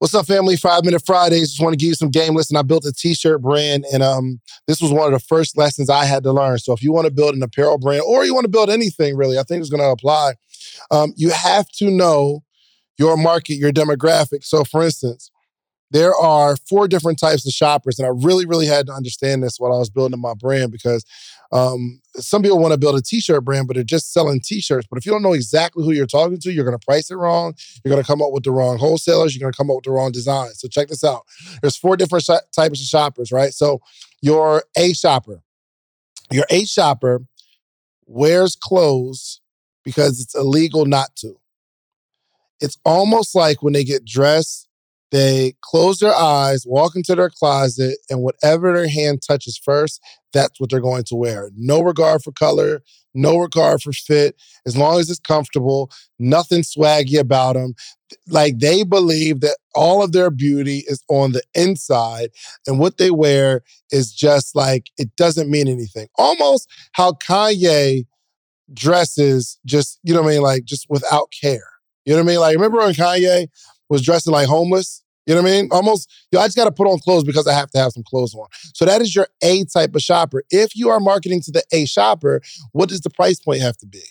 What's up, family? Five Minute Fridays. Just want to give you some game listen. I built a t-shirt brand, and um, this was one of the first lessons I had to learn. So if you want to build an apparel brand, or you want to build anything really, I think it's going to apply. Um, you have to know your market, your demographic. So, for instance, there are four different types of shoppers, and I really, really had to understand this while I was building my brand because um, some people want to build a t-shirt brand, but they're just selling t-shirts. But if you don't know exactly who you're talking to, you're going to price it wrong. You're going to come up with the wrong wholesalers. You're going to come up with the wrong design. So check this out. There's four different sh- types of shoppers, right? So your A shopper, your A shopper wears clothes because it's illegal not to. It's almost like when they get dressed they close their eyes, walk into their closet, and whatever their hand touches first, that's what they're going to wear. No regard for color, no regard for fit. As long as it's comfortable, nothing swaggy about them. Like they believe that all of their beauty is on the inside, and what they wear is just like it doesn't mean anything. Almost how Kanye dresses, just, you know what I mean? Like just without care. You know what I mean? Like, remember when Kanye was dressing like homeless? You know what I mean? Almost, know, I just got to put on clothes because I have to have some clothes on. So that is your A type of shopper. If you are marketing to the A shopper, what does the price point have to be?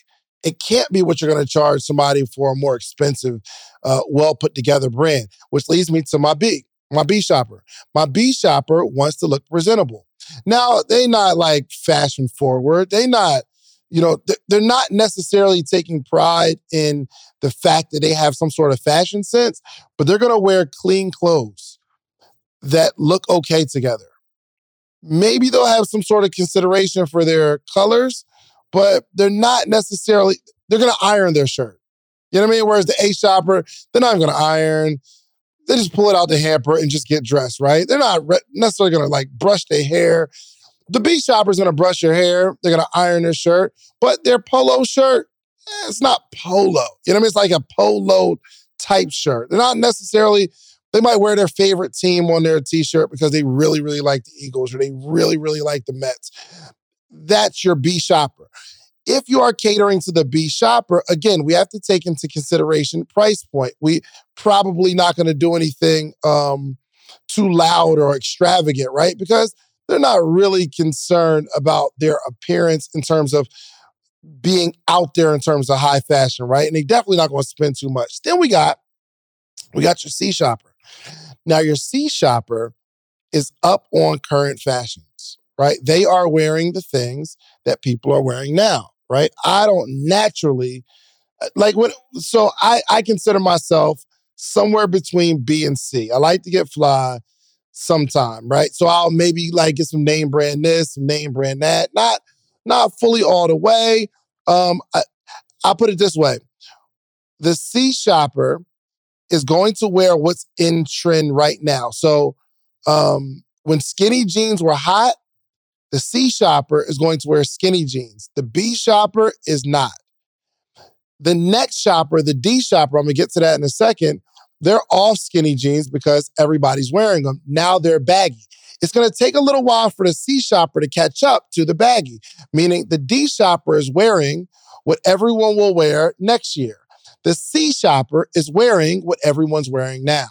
It can't be what you're going to charge somebody for a more expensive, uh, well put together brand, which leads me to my B, my B shopper. My B shopper wants to look presentable. Now, they not like fashion forward. They not you know, they're not necessarily taking pride in the fact that they have some sort of fashion sense, but they're going to wear clean clothes that look okay together. Maybe they'll have some sort of consideration for their colors, but they're not necessarily, they're going to iron their shirt. You know what I mean? Whereas the A shopper, they're not going to iron. They just pull it out the hamper and just get dressed, right? They're not necessarily going to like brush their hair the B shopper's gonna brush your hair, they're gonna iron their shirt, but their polo shirt, eh, it's not polo. You know what I mean? It's like a polo type shirt. They're not necessarily, they might wear their favorite team on their t-shirt because they really, really like the Eagles or they really, really like the Mets. That's your B shopper. If you are catering to the B shopper, again, we have to take into consideration price point. We probably not going to do anything um, too loud or extravagant, right? Because they're not really concerned about their appearance in terms of being out there in terms of high fashion, right? And they're definitely not going to spend too much. Then we got we got your C shopper. Now your C shopper is up on current fashions, right? They are wearing the things that people are wearing now, right? I don't naturally uh, like what so I I consider myself somewhere between B and C. I like to get fly sometime, right? So I'll maybe like get some name brand this, some name brand that. Not not fully all the way. Um, I, I'll put it this way: the C shopper is going to wear what's in trend right now. So um, when skinny jeans were hot, the C shopper is going to wear skinny jeans. The B shopper is not. The next shopper, the D shopper, I'm gonna get to that in a second, they're off skinny jeans because everybody's wearing them. Now they're baggy. It's going to take a little while for the C shopper to catch up to the baggy, meaning the D shopper is wearing what everyone will wear next year. The C shopper is wearing what everyone's wearing now.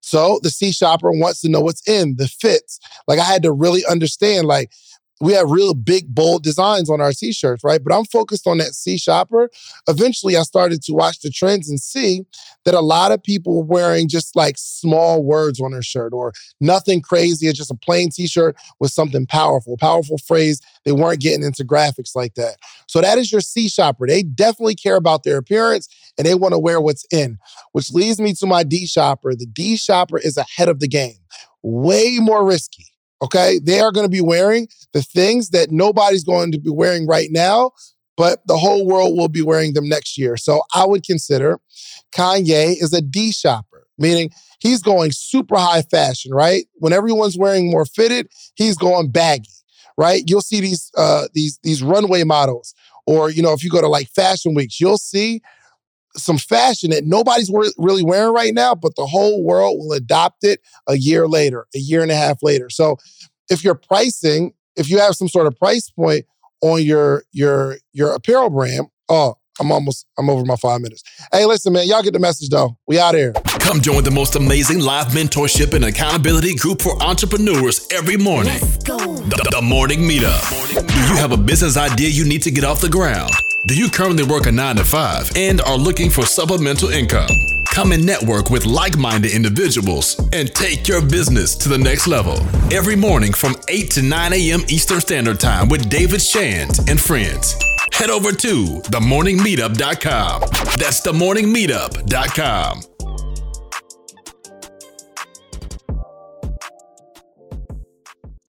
So the C shopper wants to know what's in the fits. Like I had to really understand, like, we have real big, bold designs on our t-shirts, right? But I'm focused on that C shopper. Eventually, I started to watch the trends and see that a lot of people were wearing just like small words on their shirt or nothing crazy. It's just a plain t-shirt with something powerful, powerful phrase. They weren't getting into graphics like that. So that is your C shopper. They definitely care about their appearance and they want to wear what's in, which leads me to my D shopper. The D shopper is ahead of the game, way more risky Okay. They are going to be wearing the things that nobody's going to be wearing right now, but the whole world will be wearing them next year. So I would consider Kanye is a D shopper, meaning he's going super high fashion, right? When everyone's wearing more fitted, he's going baggy, right? You'll see these uh these these runway models or you know if you go to like fashion weeks, you'll see some fashion that nobody's really wearing right now, but the whole world will adopt it a year later, a year and a half later. So if you're pricing, if you have some sort of price point on your your your apparel brand, oh, I'm almost, I'm over my five minutes. Hey, listen, man, y'all get the message though. We out here. Come join the most amazing live mentorship and accountability group for entrepreneurs every morning. Let's go. The, the Morning Meetup. Do you have a business idea you need to get off the ground? Do you currently work a 9 to 5 and are looking for supplemental income? Come and network with like minded individuals and take your business to the next level. Every morning from 8 to 9 a.m. Eastern Standard Time with David Shand and friends. Head over to themorningmeetup.com. That's themorningmeetup.com.